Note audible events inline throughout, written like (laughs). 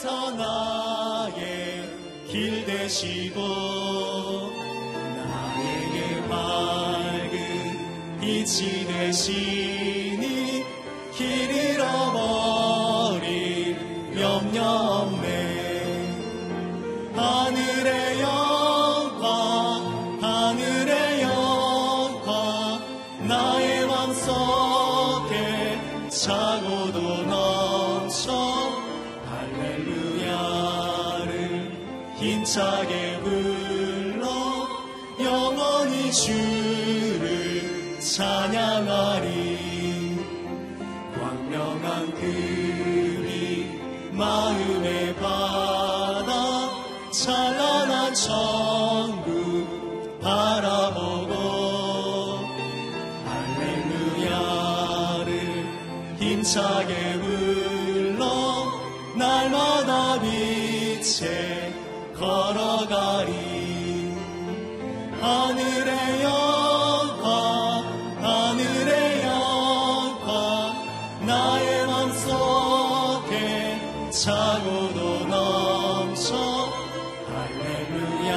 주께서 나의 길 되시고 나에게 밝은 빛이 되시 차고도 넘쳐 할렐루야를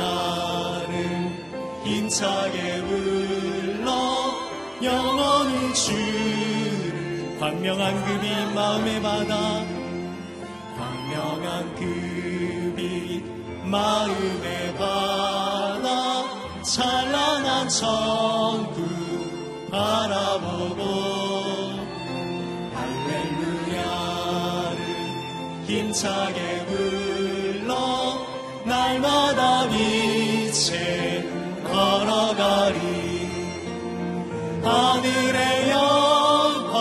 힘차게 불러 영원히 주를 광명한 그빛 마음의 바다 광명한 그빛 마음의 바다 찬란한 천국 바라보고 힘차게 불러 날마다 빛에 걸어가리. 하늘의 영광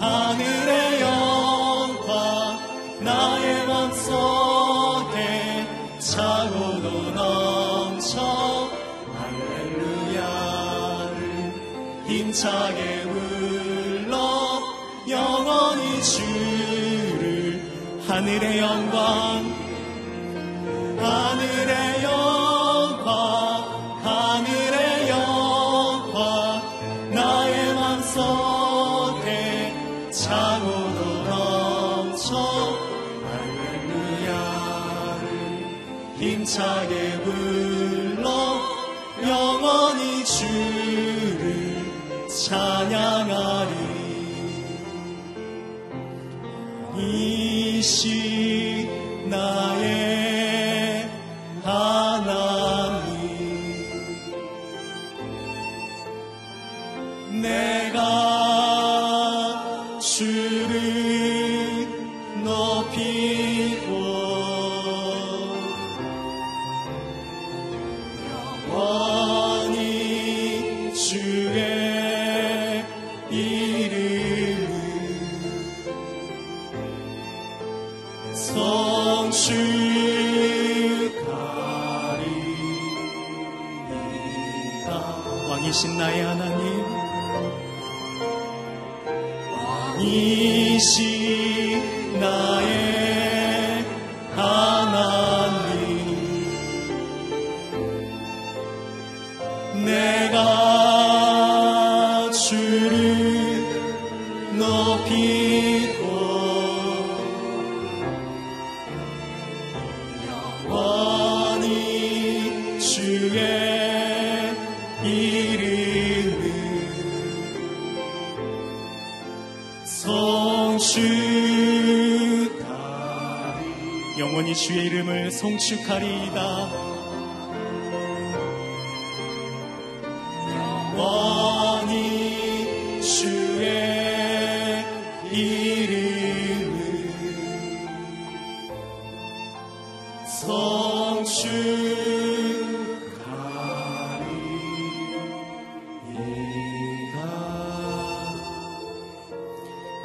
하늘의 영광 나의 맘속에 차고도 넘쳐. 할렐루야를 힘차게 하늘의 영광 왕이신 나의 하나님. 왕이신 주의 이름을 송축하리이다. 영원히 주의 이름을 성축하리이다.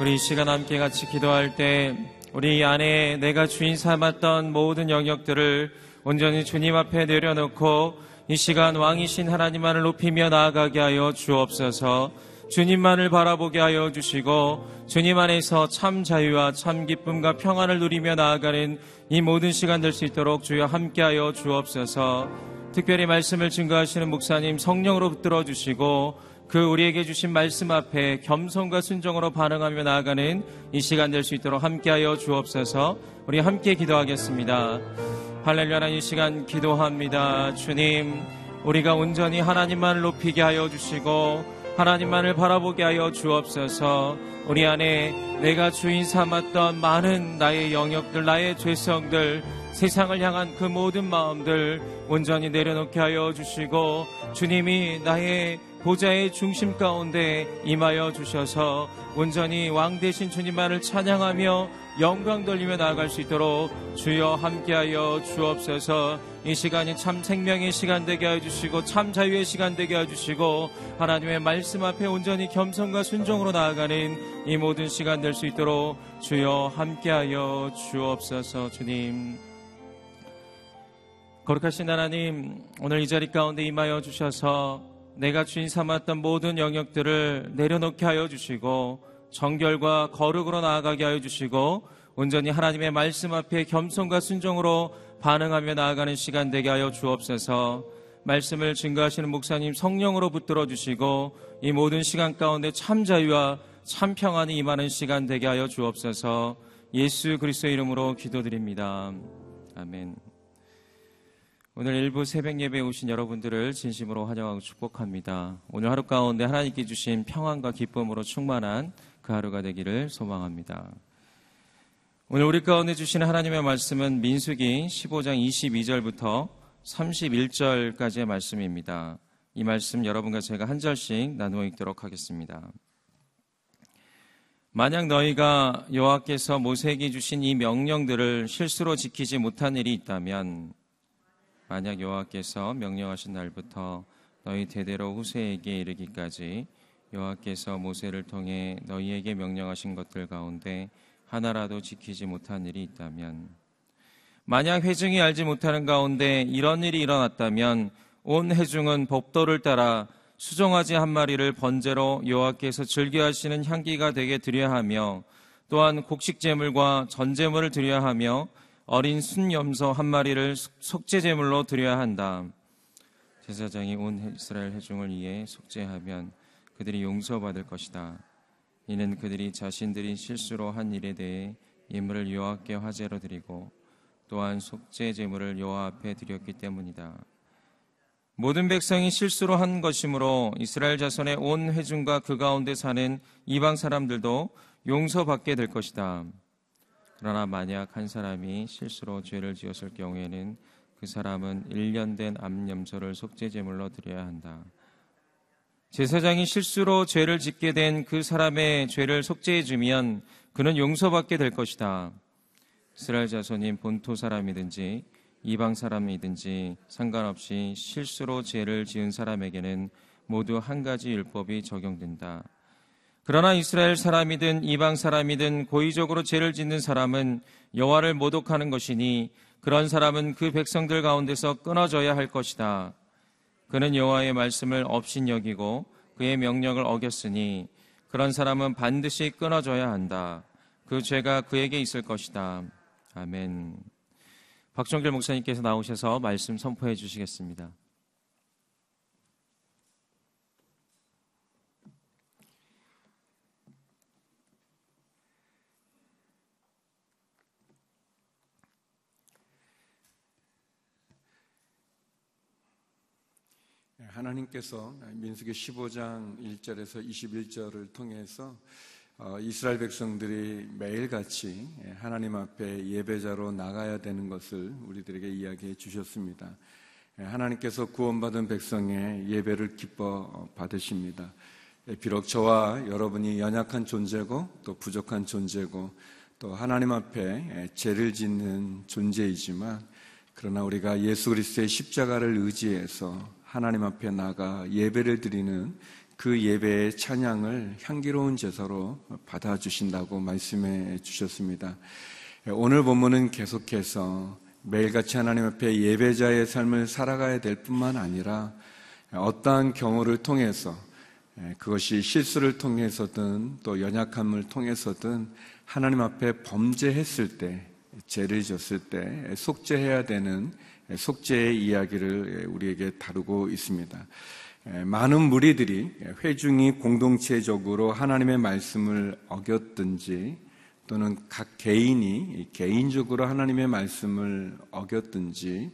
우리 이 시간 함께 같이 기도할 때 우리 안에 내가 주인 삼았던 모든 영역들을 온전히 주님 앞에 내려놓고 이 시간 왕이신 하나님만을 높이며 나아가게 하여 주옵소서. 주님만을 바라보게 하여 주시고 주님 안에서 참 자유와 참 기쁨과 평안을 누리며 나아가는 이 모든 시간 될 수 있도록 주여 함께하여 주옵소서. 특별히 말씀을 증거하시는 목사님 성령으로 붙들어 주시고 그 우리에게 주신 말씀 앞에 겸손과 순종으로 반응하며 나아가는 이 시간 될 수 있도록 함께하여 주옵소서. 우리 함께 기도하겠습니다. 할렐루야 이 시간 기도합니다. 주님, 우리가 온전히 하나님만을 높이게 하여 주시고 하나님만을 바라보게 하여 주옵소서. 우리 안에 내가 주인 삼았던 많은 나의 영역들, 나의 죄성들, 세상을 향한 그 모든 마음들 온전히 내려놓게 하여 주시고 주님이 나의 보좌의 중심 가운데 임하여 주셔서 온전히 왕 대신 주님만을 찬양하며 영광 돌리며 나아갈 수 있도록 주여 함께하여 주옵소서. 이 시간이 참 생명의 시간 되게 하여 주시고 참 자유의 시간 되게 하여 주시고 하나님의 말씀 앞에 온전히 겸손과 순종으로 나아가는 이 모든 시간 될 수 있도록 주여 함께하여 주옵소서 주님. 거룩하신 하나님 오늘 이 자리 가운데 임하여 주셔서 내가 주인 삼았던 모든 영역들을 내려놓게 하여 주시고 정결과 거룩으로 나아가게 하여 주시고 온전히 하나님의 말씀 앞에 겸손과 순종으로 반응하며 나아가는 시간 되게 하여 주옵소서. 말씀을 증거하시는 목사님 성령으로 붙들어 주시고 이 모든 시간 가운데 참 자유와 참 평안이 임하는 시간 되게 하여 주옵소서. 예수 그리스도의 이름으로 기도드립니다. 아멘. 오늘 일부 새벽 예배에 오신 여러분들을 진심으로 환영하고 축복합니다. 오늘 하루 가운데 하나님께 주신 평안과 기쁨으로 충만한 그 하루가 되기를 소망합니다. 오늘 우리 가운데 주신 하나님의 말씀은 민수기 15장 22절부터 31절까지의 말씀입니다. 이 말씀 여러분과 제가 한 절씩 나누어 읽도록 하겠습니다. 만약 너희가 여호와께서 모세에게 주신 이 명령들을 실수로 지키지 못한 일이 있다면 만약 여호와께서 명령하신 날부터 너희 대대로 후세에게 이르기까지 여호와께서 모세를 통해 너희에게 명령하신 것들 가운데 하나라도 지키지 못한 일이 있다면 만약 회중이 알지 못하는 가운데 이런 일이 일어났다면 온 회중은 법도를 따라 수종하지 한 마리를 번제로 여호와께서 즐겨하시는 향기가 되게 드려야 하며 또한 곡식 제물과 전제물을 드려야 하며 어린 순염소 한 마리를 속죄 제물로 드려야 한다. 제사장이 온 이스라엘 회중을 위해 속죄하면 그들이 용서받을 것이다. 이는 그들이 자신들이 실수로 한 일에 대해 예물을 여호와께 화제로 드리고 또한 속죄 제물을 여호와 앞에 드렸기 때문이다. 모든 백성이 실수로 한 것이므로 이스라엘 자손의 온 회중과 그 가운데 사는 이방 사람들도 용서받게 될 것이다. 그러나 만약 한 사람이 실수로 죄를 지었을 경우에는 그 사람은 1년 된 암염소를 속죄제물로 드려야 한다. 제사장이 실수로 죄를 짓게 된 그 사람의 죄를 속죄해 주면 그는 용서받게 될 것이다. 이스라엘 자손인 본토 사람이든지 이방 사람이든지 상관없이 실수로 죄를 지은 사람에게는 모두 한 가지 율법이 적용된다. 그러나 이스라엘 사람이든 이방 사람이든 고의적으로 죄를 짓는 사람은 여호와를 모독하는 것이니 그런 사람은 그 백성들 가운데서 끊어져야 할 것이다. 그는 여호와의 말씀을 업신여기고 그의 명령을 어겼으니 그런 사람은 반드시 끊어져야 한다. 그 죄가 그에게 있을 것이다. 아멘. 박정길 목사님께서 나오셔서 말씀 선포해 주시겠습니다. 하나님께서 민수기 15장 1절에서 21절을 통해서 어, 이스라엘 백성들이 매일같이 하나님 앞에 예배자로 나가야 되는 것을 우리들에게 이야기해 주셨습니다. 하나님께서 구원받은 백성의 예배를 기뻐 받으십니다. 비록 저와 여러분이 연약한 존재고 또 부족한 존재고 또 하나님 앞에 죄를 짓는 존재이지만 그러나 우리가 예수 그리스도의 십자가를 의지해서 하나님 앞에 나가 예배를 드리는 그 예배의 찬양을 향기로운 제사로 받아주신다고 말씀해 주셨습니다. 오늘 본문은 계속해서 매일같이 하나님 앞에 예배자의 삶을 살아가야 될 뿐만 아니라 어떠한 경우를 통해서 그것이 실수를 통해서든 또 연약함을 통해서든 하나님 앞에 범죄했을 때 죄를 졌을 때 속죄해야 되는 속죄의 이야기를 우리에게 다루고 있습니다. 많은 무리들이 회중이 공동체적으로 하나님의 말씀을 어겼든지 또는 각 개인이 개인적으로 하나님의 말씀을 어겼든지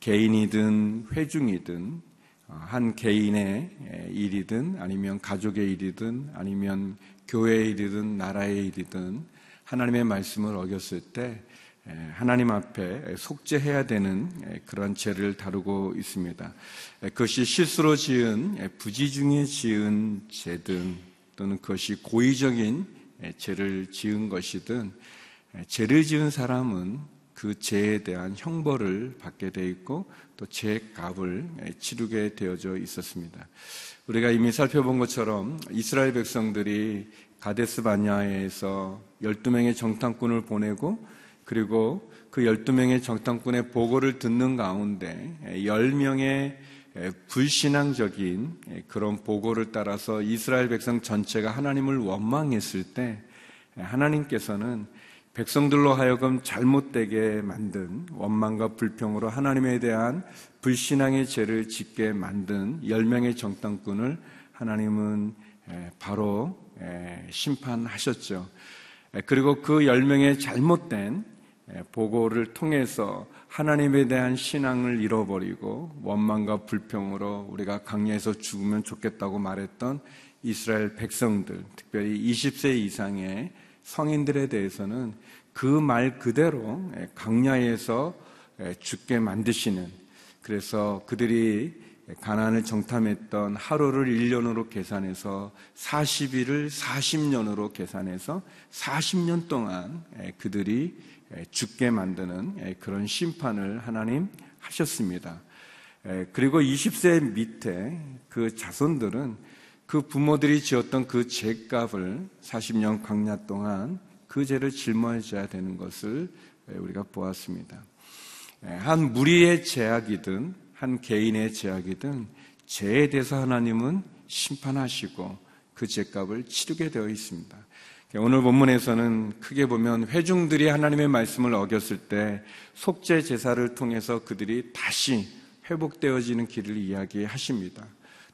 개인이든 회중이든 한 개인의 일이든 아니면 가족의 일이든 아니면 교회의 일이든 나라의 일이든 하나님의 말씀을 어겼을 때 하나님 앞에 속죄해야 되는 그런 죄를 다루고 있습니다. 그것이 실수로 지은 부지 중에 지은 죄든 또는 그것이 고의적인 죄를 지은 것이든 죄를 지은 사람은 그 죄에 대한 형벌을 받게 돼 있고 또 죄값을 치르게 되어져 있었습니다. 우리가 이미 살펴본 것처럼 이스라엘 백성들이 가데스 바냐에서 12명의 정탐꾼을 보내고 그리고 그 12명의 정탐꾼의 보고를 듣는 가운데 10명의 불신앙적인 그런 보고를 따라서 이스라엘 백성 전체가 하나님을 원망했을 때 하나님께서는 백성들로 하여금 잘못되게 만든 원망과 불평으로 하나님에 대한 불신앙의 죄를 짓게 만든 10명의 정탐꾼을 하나님은 바로 심판하셨죠. 그리고 그 10명의 잘못된 보고를 통해서 하나님에 대한 신앙을 잃어버리고 원망과 불평으로 우리가 강야에서 죽으면 좋겠다고 말했던 이스라엘 백성들, 특별히 20세 이상의 성인들에 대해서는 그 말 그대로 강야에서 죽게 만드시는 그래서 그들이 가난을 정탐했던 하루를 1년으로 계산해서 40일을 40년으로 계산해서 40년 동안 그들이 죽게 만드는 그런 심판을 하나님 하셨습니다. 그리고 20세 밑에 그 자손들은 그 부모들이 지었던 그 죄값을 40년 광야 동안 그 죄를 짊어져야 되는 것을 우리가 보았습니다. 한 무리의 제약이든 한 개인의 제약이든 죄에 대해서 하나님은 심판하시고 그 죄값을 치르게 되어 있습니다. 오늘 본문에서는 크게 보면 회중들이 하나님의 말씀을 어겼을 때 속죄 제사를 통해서 그들이 다시 회복되어지는 길을 이야기하십니다.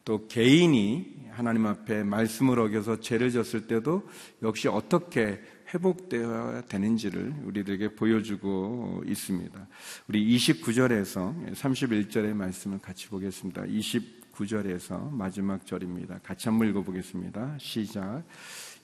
또 개인이 하나님 앞에 말씀을 어겨서 죄를 졌을 때도 역시 어떻게 회복되어야 되는지를 우리들에게 보여주고 있습니다. 우리 29절에서 31절의 말씀을 같이 보겠습니다. 29절에서 마지막 절입니다. 같이 한번 읽어보겠습니다. 시작.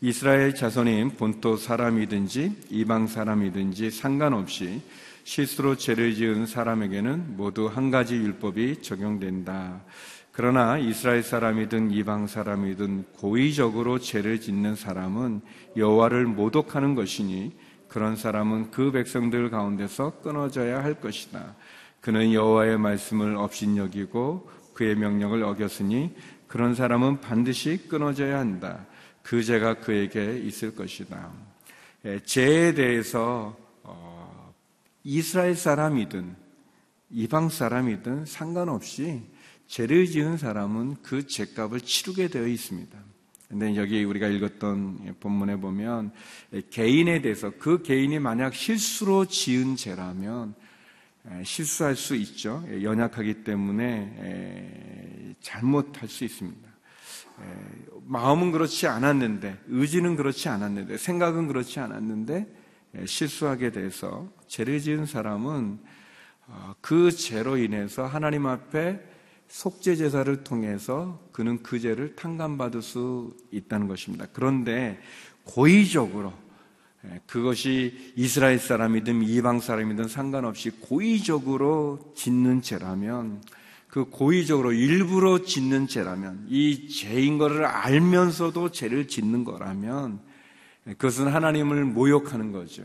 이스라엘 자손인 본토 사람이든지 이방 사람이든지 상관없이 실수로 죄를 지은 사람에게는 모두 한 가지 율법이 적용된다. 그러나 이스라엘 사람이든 이방 사람이든 고의적으로 죄를 짓는 사람은 여호와를 모독하는 것이니 그런 사람은 그 백성들 가운데서 끊어져야 할 것이다. 그는 여호와의 말씀을 업신여기고 그의 명령을 어겼으니 그런 사람은 반드시 끊어져야 한다. 그 죄가 그에게 있을 것이다. 예, 죄에 대해서 어, 이스라엘 사람이든 이방 사람이든 상관없이 죄를 지은 사람은 그 죄값을 치르게 되어 있습니다. 근데 여기 우리가 읽었던 본문에 보면 개인에 대해서 그 개인이 만약 실수로 지은 죄라면 실수할 수 있죠. 연약하기 때문에 잘못할 수 있습니다. 마음은 그렇지 않았는데, 의지는 그렇지 않았는데, 생각은 그렇지 않았는데, 실수하게 돼서 죄를 지은 사람은 어, 그 죄로 인해서 하나님 앞에 속죄 제사를 통해서 그는 그 죄를 탕감받을 수 있다는 것입니다. 그런데 고의적으로 그것이 이스라엘 사람이든 이방 사람이든 상관없이 고의적으로 짓는 죄라면 그 고의적으로 일부러 짓는 죄라면 이 죄인 것을 알면서도 죄를 짓는 거라면 그것은 하나님을 모욕하는 거죠.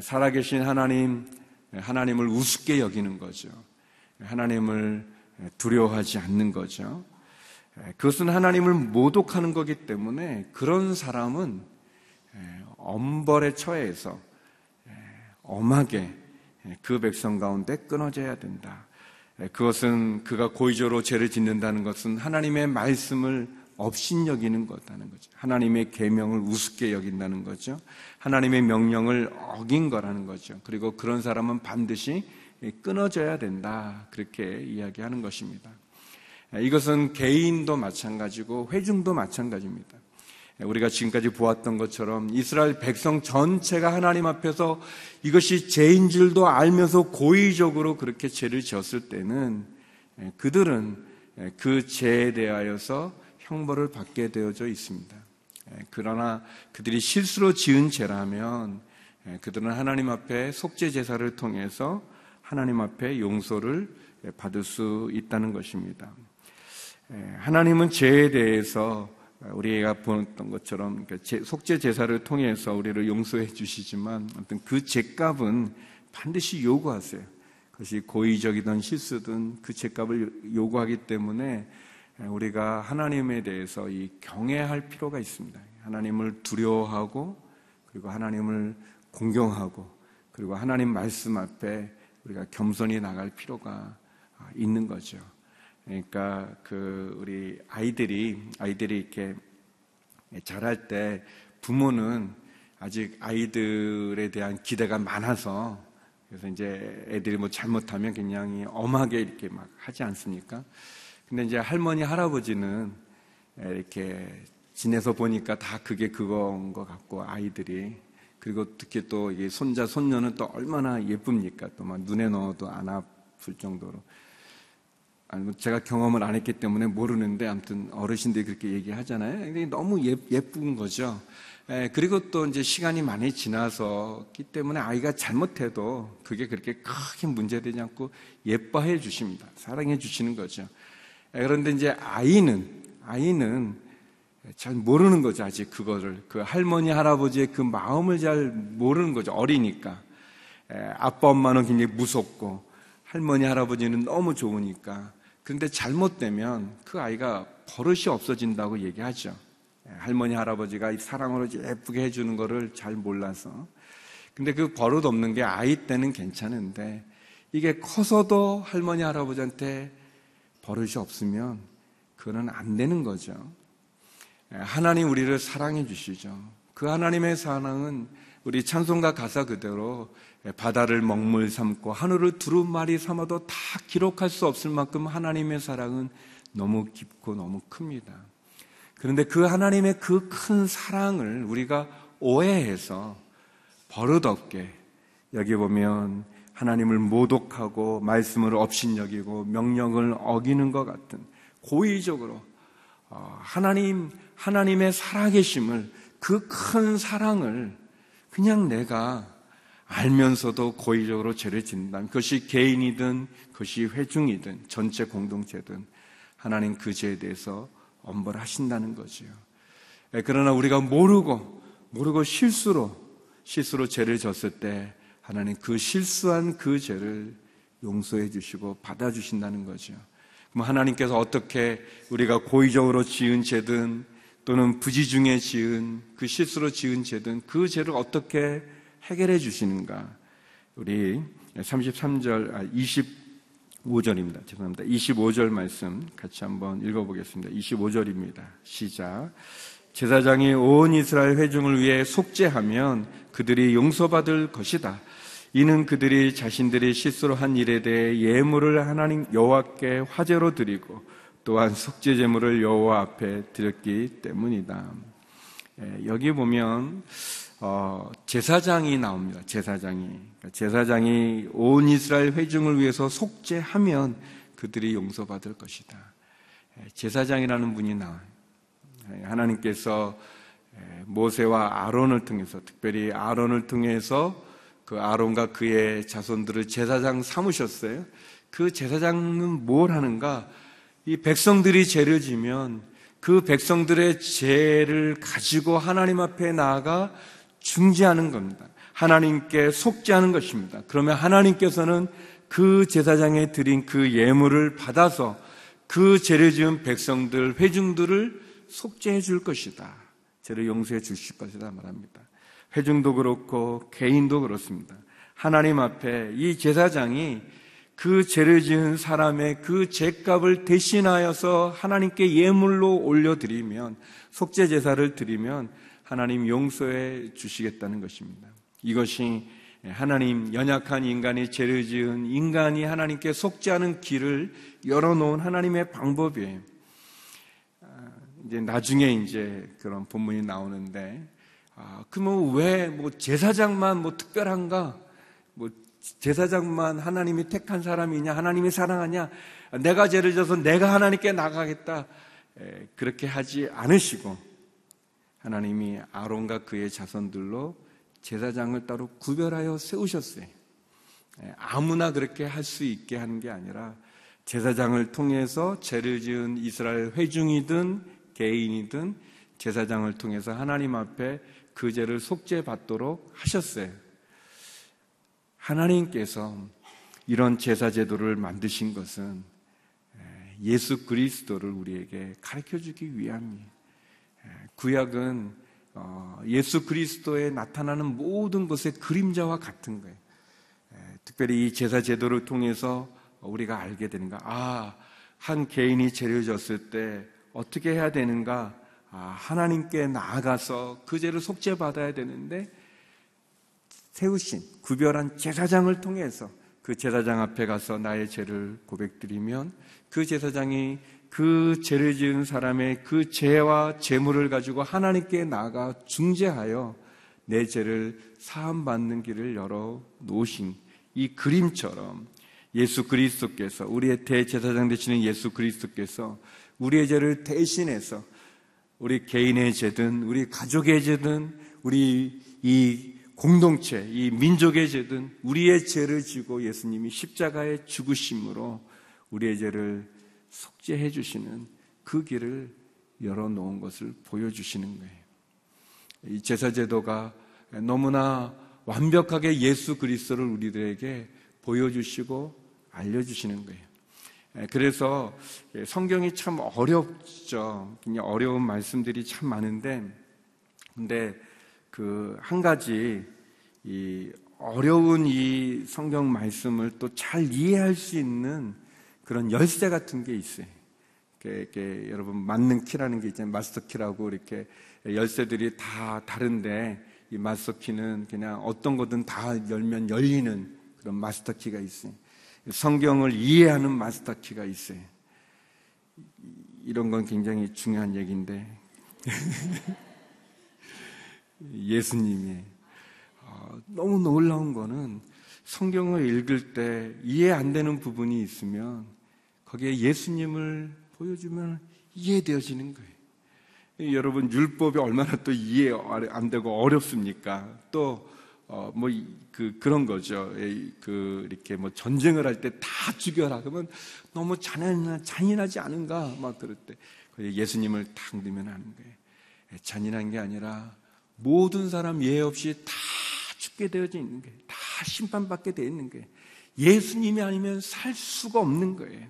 살아계신 하나님, 하나님을 우습게 여기는 거죠. 하나님을 두려워하지 않는 거죠. 그것은 하나님을 모독하는 거기 때문에 그런 사람은 엄벌에 처해서 엄하게 그 백성 가운데 끊어져야 된다. 그것은 그가 고의적으로 죄를 짓는다는 것은 하나님의 말씀을 업신여기는 거다는 거죠. 하나님의 계명을 우습게 여긴다는 거죠. 하나님의 명령을 어긴 거라는 거죠. 그리고 그런 사람은 반드시 끊어져야 된다. 그렇게 이야기하는 것입니다. 이것은 개인도 마찬가지고 회중도 마찬가지입니다. 우리가 지금까지 보았던 것처럼 이스라엘 백성 전체가 하나님 앞에서 이것이 죄인 줄도 알면서 고의적으로 그렇게 죄를 지었을 때는 그들은 그 죄에 대하여서 형벌을 받게 되어져 있습니다. 그러나 그들이 실수로 지은 죄라면 그들은 하나님 앞에 속죄 제사를 통해서 하나님 앞에 용서를 받을 수 있다는 것입니다. 하나님은 죄에 대해서 우리가 보았던 것처럼 그러니까 속죄 제사를 통해서 우리를 용서해 주시지만 아무튼 그 죄값은 반드시 요구하세요. 그것이 고의적이든 실수든 그 죄값을 요구하기 때문에 우리가 하나님에 대해서 이 경외할 필요가 있습니다. 하나님을 두려워하고 그리고 하나님을 공경하고 그리고 하나님 말씀 앞에 우리가 겸손히 나갈 필요가 있는 거죠. 그러니까 그 우리 아이들이 아이들이 이렇게 자랄 때 부모는 아직 아이들에 대한 기대가 많아서 그래서 이제 애들이 뭐 잘못하면 그냥 엄하게 이렇게 막 하지 않습니까? 근데 이제 할머니 할아버지는 이렇게 지내서 보니까 다 그게 그거인 것 같고 아이들이 그리고 특히 또 이게 손자 손녀는 또 얼마나 예쁩니까? 또 막 눈에 넣어도 안 아플 정도로 아니, 뭐 제가 경험을 안 했기 때문에 모르는데 아무튼 어르신들이 그렇게 얘기하잖아요. 너무 예, 예쁜 거죠. 에, 그리고 또 이제 시간이 많이 지나서기 때문에 아이가 잘못해도 그게 그렇게 크게 문제되지 않고 예뻐해 주십니다. 사랑해 주시는 거죠. 에, 그런데 이제 아이는 아이는 잘 모르는 거죠. 아직 그거를 그 할머니 할아버지의 그 마음을 잘 모르는 거죠. 어리니까 에, 아빠 엄마는 굉장히 무섭고 할머니 할아버지는 너무 좋으니까 그런데 잘못되면 그 아이가 버릇이 없어진다고 얘기하죠. 예, 할머니, 할아버지가 사랑으로 예쁘게 해주는 거를 잘 몰라서. 근데 그 버릇 없는 게 아이 때는 괜찮은데 이게 커서도 할머니, 할아버지한테 버릇이 없으면 그거는 안 되는 거죠. 예, 하나님 우리를 사랑해 주시죠. 그 하나님의 사랑은 우리 찬송가 가사 그대로 바다를 먹물 삼고 하늘을 두루마리 삼아도 다 기록할 수 없을 만큼 하나님의 사랑은 너무 깊고 너무 큽니다. 그런데 그 하나님의 그 큰 사랑을 우리가 오해해서 버릇없게 여기 보면 하나님을 모독하고 말씀을 업신여기고 명령을 어기는 것 같은 고의적으로 어, 하나님 하나님의 살아계심을 그 큰 사랑을 그냥 내가 알면서도 고의적으로 죄를 짓는다면 그것이 개인이든 그것이 회중이든 전체 공동체든 하나님 그 죄에 대해서 엄벌하신다는 거지요. 예, 그러나 우리가 모르고 모르고 실수로 실수로 죄를 졌을 때 하나님 그 실수한 그 죄를 용서해 주시고 받아 주신다는 거죠. 그럼 하나님께서 어떻게 우리가 고의적으로 지은 죄든 또는 부지 중에 지은 그 실수로 지은 죄든 그 죄를 어떻게 해결해 주시는가? 우리 33절, 25절입니다. 아, 죄송합니다. 25절 말씀 같이 한번 읽어보겠습니다. 25절입니다. 시작. 제사장이 온 이스라엘 회중을 위해 속죄하면 그들이 용서받을 것이다. 이는 그들이 자신들이 실수로 한 일에 대해 예물을 하나님 여호와께 화제로 드리고 또한 속죄 제물을 여호와 앞에 드렸기 때문이다. 예, 여기 보면 어, 제사장이 나옵니다. 제사장이. 그러니까 제사장이 온 이스라엘 회중을 위해서 속죄하면 그들이 용서받을 것이다. 제사장이라는 분이 나와요. 하나님께서 모세와 아론을 통해서, 특별히 아론을 통해서 그 아론과 그의 자손들을 제사장 삼으셨어요. 그 제사장은 뭘 하는가? 이 백성들이 죄를 지면 그 백성들의 죄를 가지고 하나님 앞에 나아가 중지하는 겁니다. 하나님께 속죄하는 것입니다. 그러면 하나님께서는 그 제사장에 드린 그 예물을 받아서 그 죄를 지은 백성들, 회중들을 속죄해 줄 것이다. 죄를 용서해 주실 것이다 말합니다. 회중도 그렇고 개인도 그렇습니다. 하나님 앞에 이 제사장이 그 죄를 지은 사람의 그 죄값을 대신하여서 하나님께 예물로 올려드리면 속죄 제사를 드리면 하나님 용서해 주시겠다는 것입니다. 이것이 하나님 연약한 인간이 죄를 지은 인간이 하나님께 속죄하는 길을 열어놓은 하나님의 방법이에요. 아, 이제 나중에 이제 그런 본문이 나오는데, 아, 그러면 왜 뭐 제사장만 뭐 특별한가? 뭐 제사장만 하나님이 택한 사람이냐? 하나님이 사랑하냐? 내가 죄를 져서 내가 하나님께 나가겠다. 에, 그렇게 하지 않으시고 하나님이 아론과 그의 자손들로 제사장을 따로 구별하여 세우셨어요. 예, 아무나 그렇게 할 수 있게 하는 게 아니라 제사장을 통해서 죄를 지은 이스라엘 회중이든 개인이든 제사장을 통해서 하나님 앞에 그 죄를 속죄받도록 하셨어요. 하나님께서 이런 제사 제도를 만드신 것은 예, 예수 그리스도를 우리에게 가르쳐 주기 위함이에요. 예, 구약은 어, 예수 그리스도에 나타나는 모든 것의 그림자와 같은 거예요. 특별히 이 제사 제도를 통해서 우리가 알게 되는가? 아, 한 개인이 죄를 졌을 때 어떻게 해야 되는가? 아, 하나님께 나아가서 그 죄를 속죄받아야 되는데 세우신 구별한 제사장을 통해서 그 제사장 앞에 가서 나의 죄를 고백드리면 그 제사장이 그 죄를 지은 사람의 그 죄와 죄물을 가지고 하나님께 나가 중재하여 내 죄를 사함받는 길을 열어 놓으신 이 그림처럼 예수 그리스도께서 우리의 대제사장 되시는 예수 그리스도께서 우리의 죄를 대신해서 우리 개인의 죄든 우리 가족의 죄든 우리 이 공동체, 이 민족의 죄든 우리의 죄를 지고 예수님이 십자가에 죽으심으로 우리의 죄를 속죄해 주시는 그 길을 열어놓은 것을 보여주시는 거예요. 이 제사제도가 너무나 완벽하게 예수 그리스도를 우리들에게 보여주시고 알려주시는 거예요. 그래서 성경이 참 어렵죠. 어려운 말씀들이 참 많은데, 근데 그 한 가지 이 어려운 이 성경 말씀을 또 잘 이해할 수 있는 그런 열쇠 같은 게 있어요. 이렇게, 이렇게 여러분 맞는 키라는 게 있잖아요. 마스터 키라고 이렇게 열쇠들이 다 다른데 이 마스터 키는 그냥 어떤 거든 다 열면 열리는 그런 마스터 키가 있어요. 성경을 이해하는 마스터 키가 있어요. 이런 건 굉장히 중요한 얘기인데 (laughs) 예수님이 어, 너무 놀라운 거는 성경을 읽을 때 이해 안 되는 부분이 있으면 거기에 예수님을 보여주면 이해되어지는 거예요. 여러분 율법이 얼마나 또 이해 안 되고 어렵습니까? 또 어, 뭐, 그, 그런 거죠. 그, 이렇게 뭐 전쟁을 할 때 다 죽여라. 그러면 너무 잔인하, 잔인하지 않은가? 막 그럴 때. 예수님을 탁 넣으면 하는 거예요. 잔인한 게 아니라 모든 사람 예외 없이 다 죽게 되어져 있는 거예요. 다 심판받게 되어 있는 거예요. 예수님이 아니면 살 수가 없는 거예요.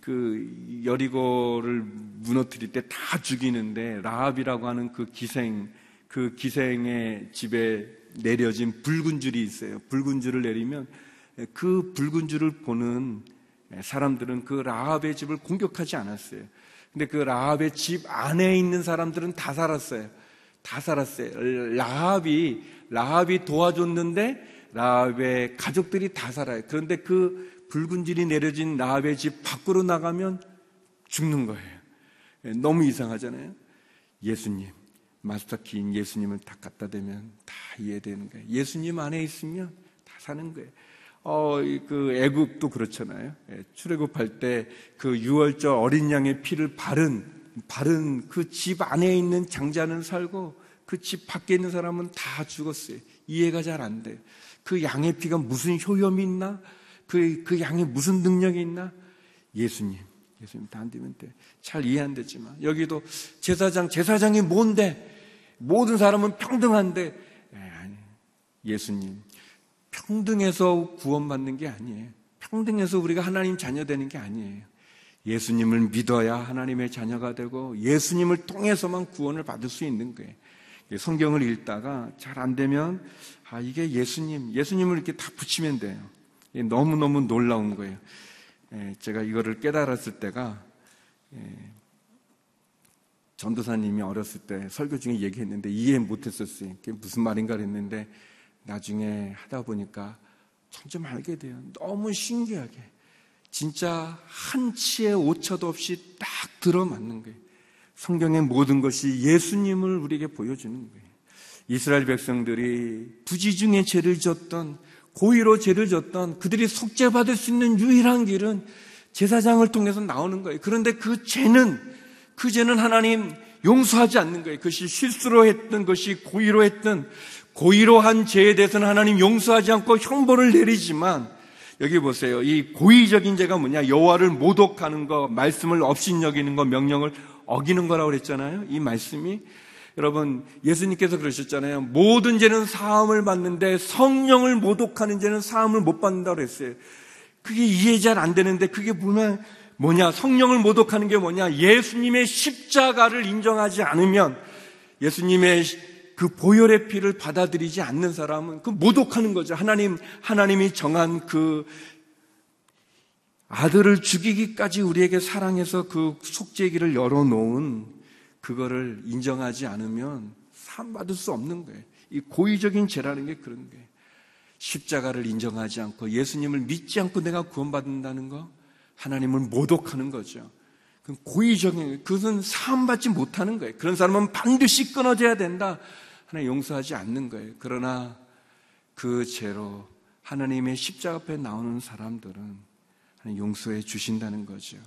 그 여리고를 무너뜨릴 때 다 죽이는데 라합이라고 하는 그 기생 그 기생의 집에 내려진 붉은 줄이 있어요. 붉은 줄을 내리면 그 붉은 줄을 보는 사람들은 그 라합의 집을 공격하지 않았어요. 근데 그 라합의 집 안에 있는 사람들은 다 살았어요. 다 살았어요. 라합이 라합이 도와줬는데 라합의 가족들이 다 살아요. 그런데 그 붉은 줄이 내려진 라합의 집 밖으로 나가면 죽는 거예요. 너무 이상하잖아요. 예수님, 마스터키인 예수님을 딱 갖다 대면 다 이해되는 거예요. 예수님 안에 있으면 다 사는 거예요. 어, 그 애굽도 그렇잖아요. 예, 출애굽할 때 그 유월절 어린 양의 피를 바른 바른 그 집 안에 있는 장자는 살고 그 집 밖에 있는 사람은 다 죽었어요. 이해가 잘 안 돼요. 그 양의 피가 무슨 효염이 있나? 그, 그 양에 무슨 능력이 있나? 예수님. 예수님 다안 되면 돼. 잘 이해 안 되지만. 여기도 제사장, 제사장이 뭔데? 모든 사람은 평등한데. 아니, 예수님. 평등해서 구원받는 게 아니에요. 평등해서 우리가 하나님 자녀 되는 게 아니에요. 예수님을 믿어야 하나님의 자녀가 되고 예수님을 통해서만 구원을 받을 수 있는 거예요. 성경을 읽다가 잘 안 되면 아 이게 예수님, 예수님을 이렇게 다 붙이면 돼요. 너무 너무 놀라운 거예요. 예, 제가 이거를 깨달았을 때가 예, 전도사님이 어렸을 때 설교 중에 얘기했는데 이해 못했었어요. 그게 무슨 말인가 그랬는데 나중에 하다 보니까 점점 알게 돼요. 너무 신기하게. 진짜 한 치의 오차도 없이 딱 들어맞는 거예요. 성경의 모든 것이 예수님을 우리에게 보여주는 거예요. 이스라엘 백성들이 부지 중에 죄를 졌던 고의로 죄를 졌던 그들이 속죄받을 수 있는 유일한 길은 제사장을 통해서 나오는 거예요. 그런데 그 죄는 그 죄는 하나님 용서하지 않는 거예요. 그것이 실수로 했던 것이 고의로 했던 고의로 한 죄에 대해서는 하나님 용서하지 않고 형벌을 내리지만 여기 보세요. 이 고의적인 죄가 뭐냐? 여호와를 모독하는 거, 말씀을 업신여기는 거, 명령을 어기는 거라고 그랬잖아요. 이 말씀이 여러분 예수님께서 그러셨잖아요. 모든 죄는 사함을 받는데 성령을 모독하는 죄는 사함을 못 받는다고 그랬어요. 그게 이해 잘 안 되는데 그게 뭐냐? 뭐냐? 성령을 모독하는 게 뭐냐? 예수님의 십자가를 인정하지 않으면 예수님의 그 보혈의 피를 받아들이지 않는 사람은 그 모독하는 거죠. 하나님, 하나님이 정한 그 아들을 죽이기까지 우리에게 사랑해서 그 길을 열어놓은 그거를 인정하지 않으면 산 받을 수 없는 거예요. 이 고의적인 죄라는 게 그런 거예요. 십자가를 인정하지 않고 예수님을 믿지 않고 내가 구원받는다는 거 하나님을 모독하는 거죠. 그 고의적인 그것은 사함받지 못하는 거예요. 그런 사람은 반드시 끊어져야 된다. 하나님 용서하지 않는 거예요. 그러나 그 죄로 하나님의 십자가 앞에 나오는 사람들은 하나님 용서해 주신다는 거죠.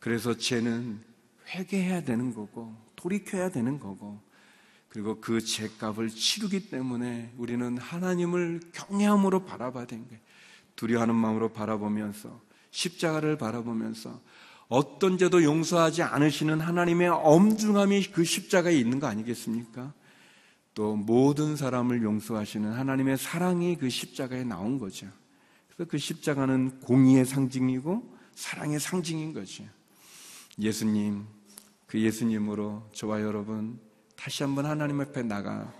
그래서 죄는 회개해야 되는 거고 돌이켜야 되는 거고 그리고 그 죄값을 치르기 때문에 우리는 하나님을 경외함으로 바라봐야 되는 거예요. 두려워하는 마음으로 바라보면서 십자가를 바라보면서 어떤 죄도 용서하지 않으시는 하나님의 엄중함이 그 십자가에 있는 거 아니겠습니까? 또 모든 사람을 용서하시는 하나님의 사랑이 그 십자가에 나온 거죠. 그래서 그 십자가는 공의의 상징이고 사랑의 상징인 거죠. 예수님, 그 예수님으로 저와 여러분 다시 한번 하나님 앞에 나가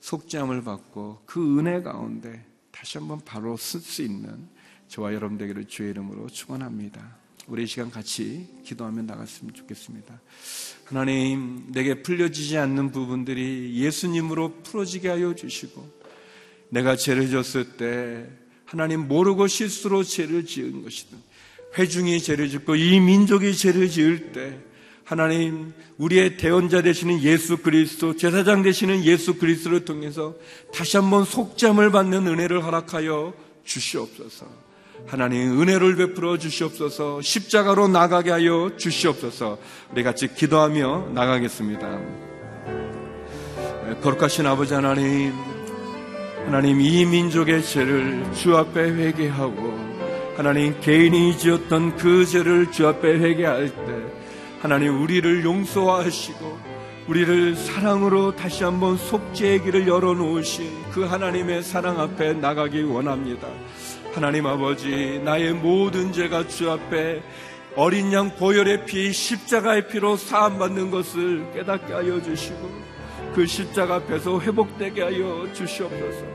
속죄함을 받고 그 은혜 가운데 다시 한번 바로 쓸 수 있는 저와 여러분 되기를 주의 이름으로 축원합니다. 우리 이 시간 같이 기도하며 나갔으면 좋겠습니다. 하나님, 내게 풀려지지 않는 부분들이 예수님으로 풀어지게 하여 주시고, 내가 죄를 졌을 때, 하나님 모르고 실수로 죄를 지은 것이든, 회중이 죄를 짓고 이 민족이 죄를 지을 때, 하나님, 우리의 대원자 되시는 예수 그리스도, 제사장 되시는 예수 그리스도를 통해서 다시 한번 속죄함을 받는 은혜를 허락하여 주시옵소서. 하나님 은혜를 베풀어 주시옵소서 십자가로 나가게 하여 주시옵소서 우리 같이 기도하며 나가겠습니다. 거룩하신 아버지 하나님 하나님 이 민족의 죄를 주 앞에 회개하고 하나님 개인이 지었던 그 죄를 주 앞에 회개할 때 하나님 우리를 용서하시고 우리를 사랑으로 다시 한번 속죄의 길을 열어놓으신 그 하나님의 사랑 앞에 나가기 원합니다. 하나님 아버지, 나의 모든 죄가 주 앞에 어린 양 보혈의 피, 십자가의 피로 사함받는 것을 깨닫게 하여 주시고, 그 십자가 앞에서 회복되게 하여 주시옵소서.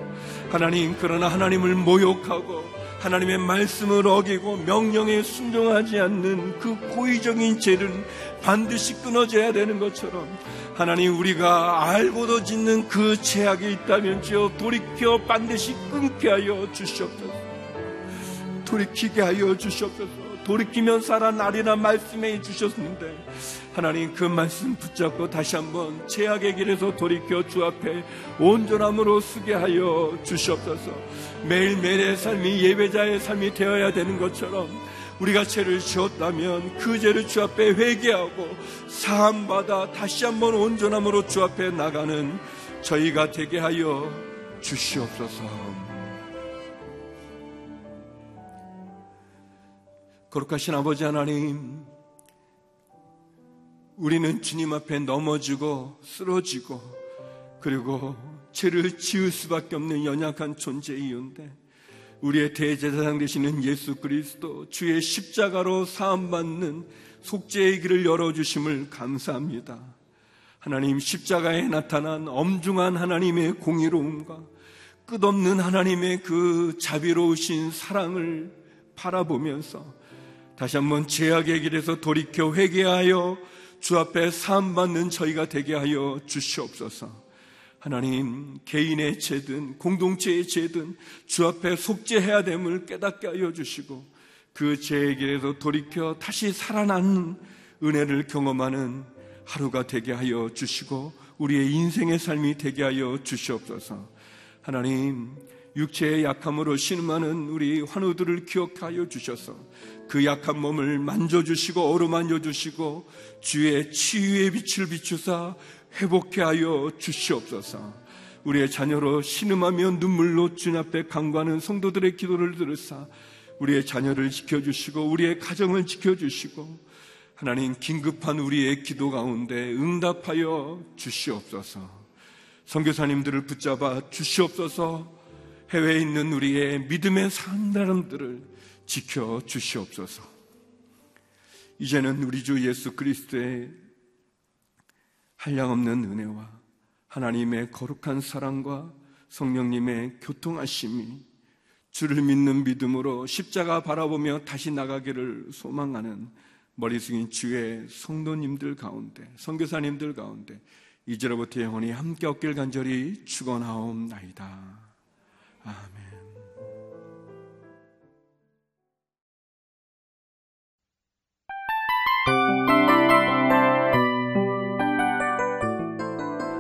하나님, 그러나 하나님을 모욕하고, 하나님의 말씀을 어기고 명령에 순종하지 않는 그 고의적인 죄는 반드시 끊어져야 되는 것처럼 하나님 우리가 알고도 짓는 그 죄악이 있다면 지어 돌이켜 반드시 끊게 하여 주시옵소서. 돌이키게 하여 주시옵소서. 돌이키면 살아나리라 말씀해 주셨는데 하나님 그 말씀 붙잡고 다시 한번 죄악의 길에서 돌이켜 주 앞에 온전함으로 쓰게 하여 주시옵소서. 매일매일의 삶이 예배자의 삶이 되어야 되는 것처럼 우리가 죄를 지었다면 그 죄를 주 앞에 회개하고 사함받아 다시 한번 온전함으로 주 앞에 나가는 저희가 되게 하여 주시옵소서. 거룩하신 아버지 하나님, 우리는 주님 앞에 넘어지고 쓰러지고 그리고 죄를 지을 수밖에 없는 연약한 존재이온데 우리의 대제사장 되시는 예수 그리스도 주의 십자가로 사함받는 속죄의 길을 열어주심을 감사합니다. 하나님 십자가에 나타난 엄중한 하나님의 공의로움과 끝없는 하나님의 그 자비로우신 사랑을 바라보면서 다시 한번 죄악의 길에서 돌이켜 회개하여 주 앞에 사함 받는 저희가 되게 하여 주시옵소서. 하나님 개인의 죄든 공동체의 죄든 주 앞에 속죄해야 됨을 깨닫게 하여 주시고 그 죄의 길에서 돌이켜 다시 살아나는 은혜를 경험하는 하루가 되게 하여 주시고 우리의 인생의 삶이 되게 하여 주시옵소서. 하나님 육체의 약함으로 신음하는 우리 환우들을 기억하여 주셔서 그 약한 몸을 만져주시고 어루만져 주시고 주의 치유의 빛을 비추사 회복해 하여 주시옵소서. 우리의 자녀로 신음하며 눈물로 주님 앞에 강구하는 성도들의 기도를 들으사 우리의 자녀를 지켜주시고 우리의 가정을 지켜주시고 하나님 긴급한 우리의 기도 가운데 응답하여 주시옵소서. 선교사님들을 붙잡아 주시옵소서. 해외에 있는 우리의 믿음의 사람들을 지켜 주시옵소서. 이제는 우리 주 예수 그리스도의 한량없는 은혜와 하나님의 거룩한 사랑과 성령님의 교통하심이 주를 믿는 믿음으로 십자가 바라보며 다시 나가기를 소망하는 머리 숙인 주의 성도님들 가운데, 성교사님들 가운데 이제로부터 영원히 함께 얻길 간절히 축원하옵나이다. 아멘.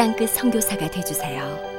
땅끝 성교사가 되주세요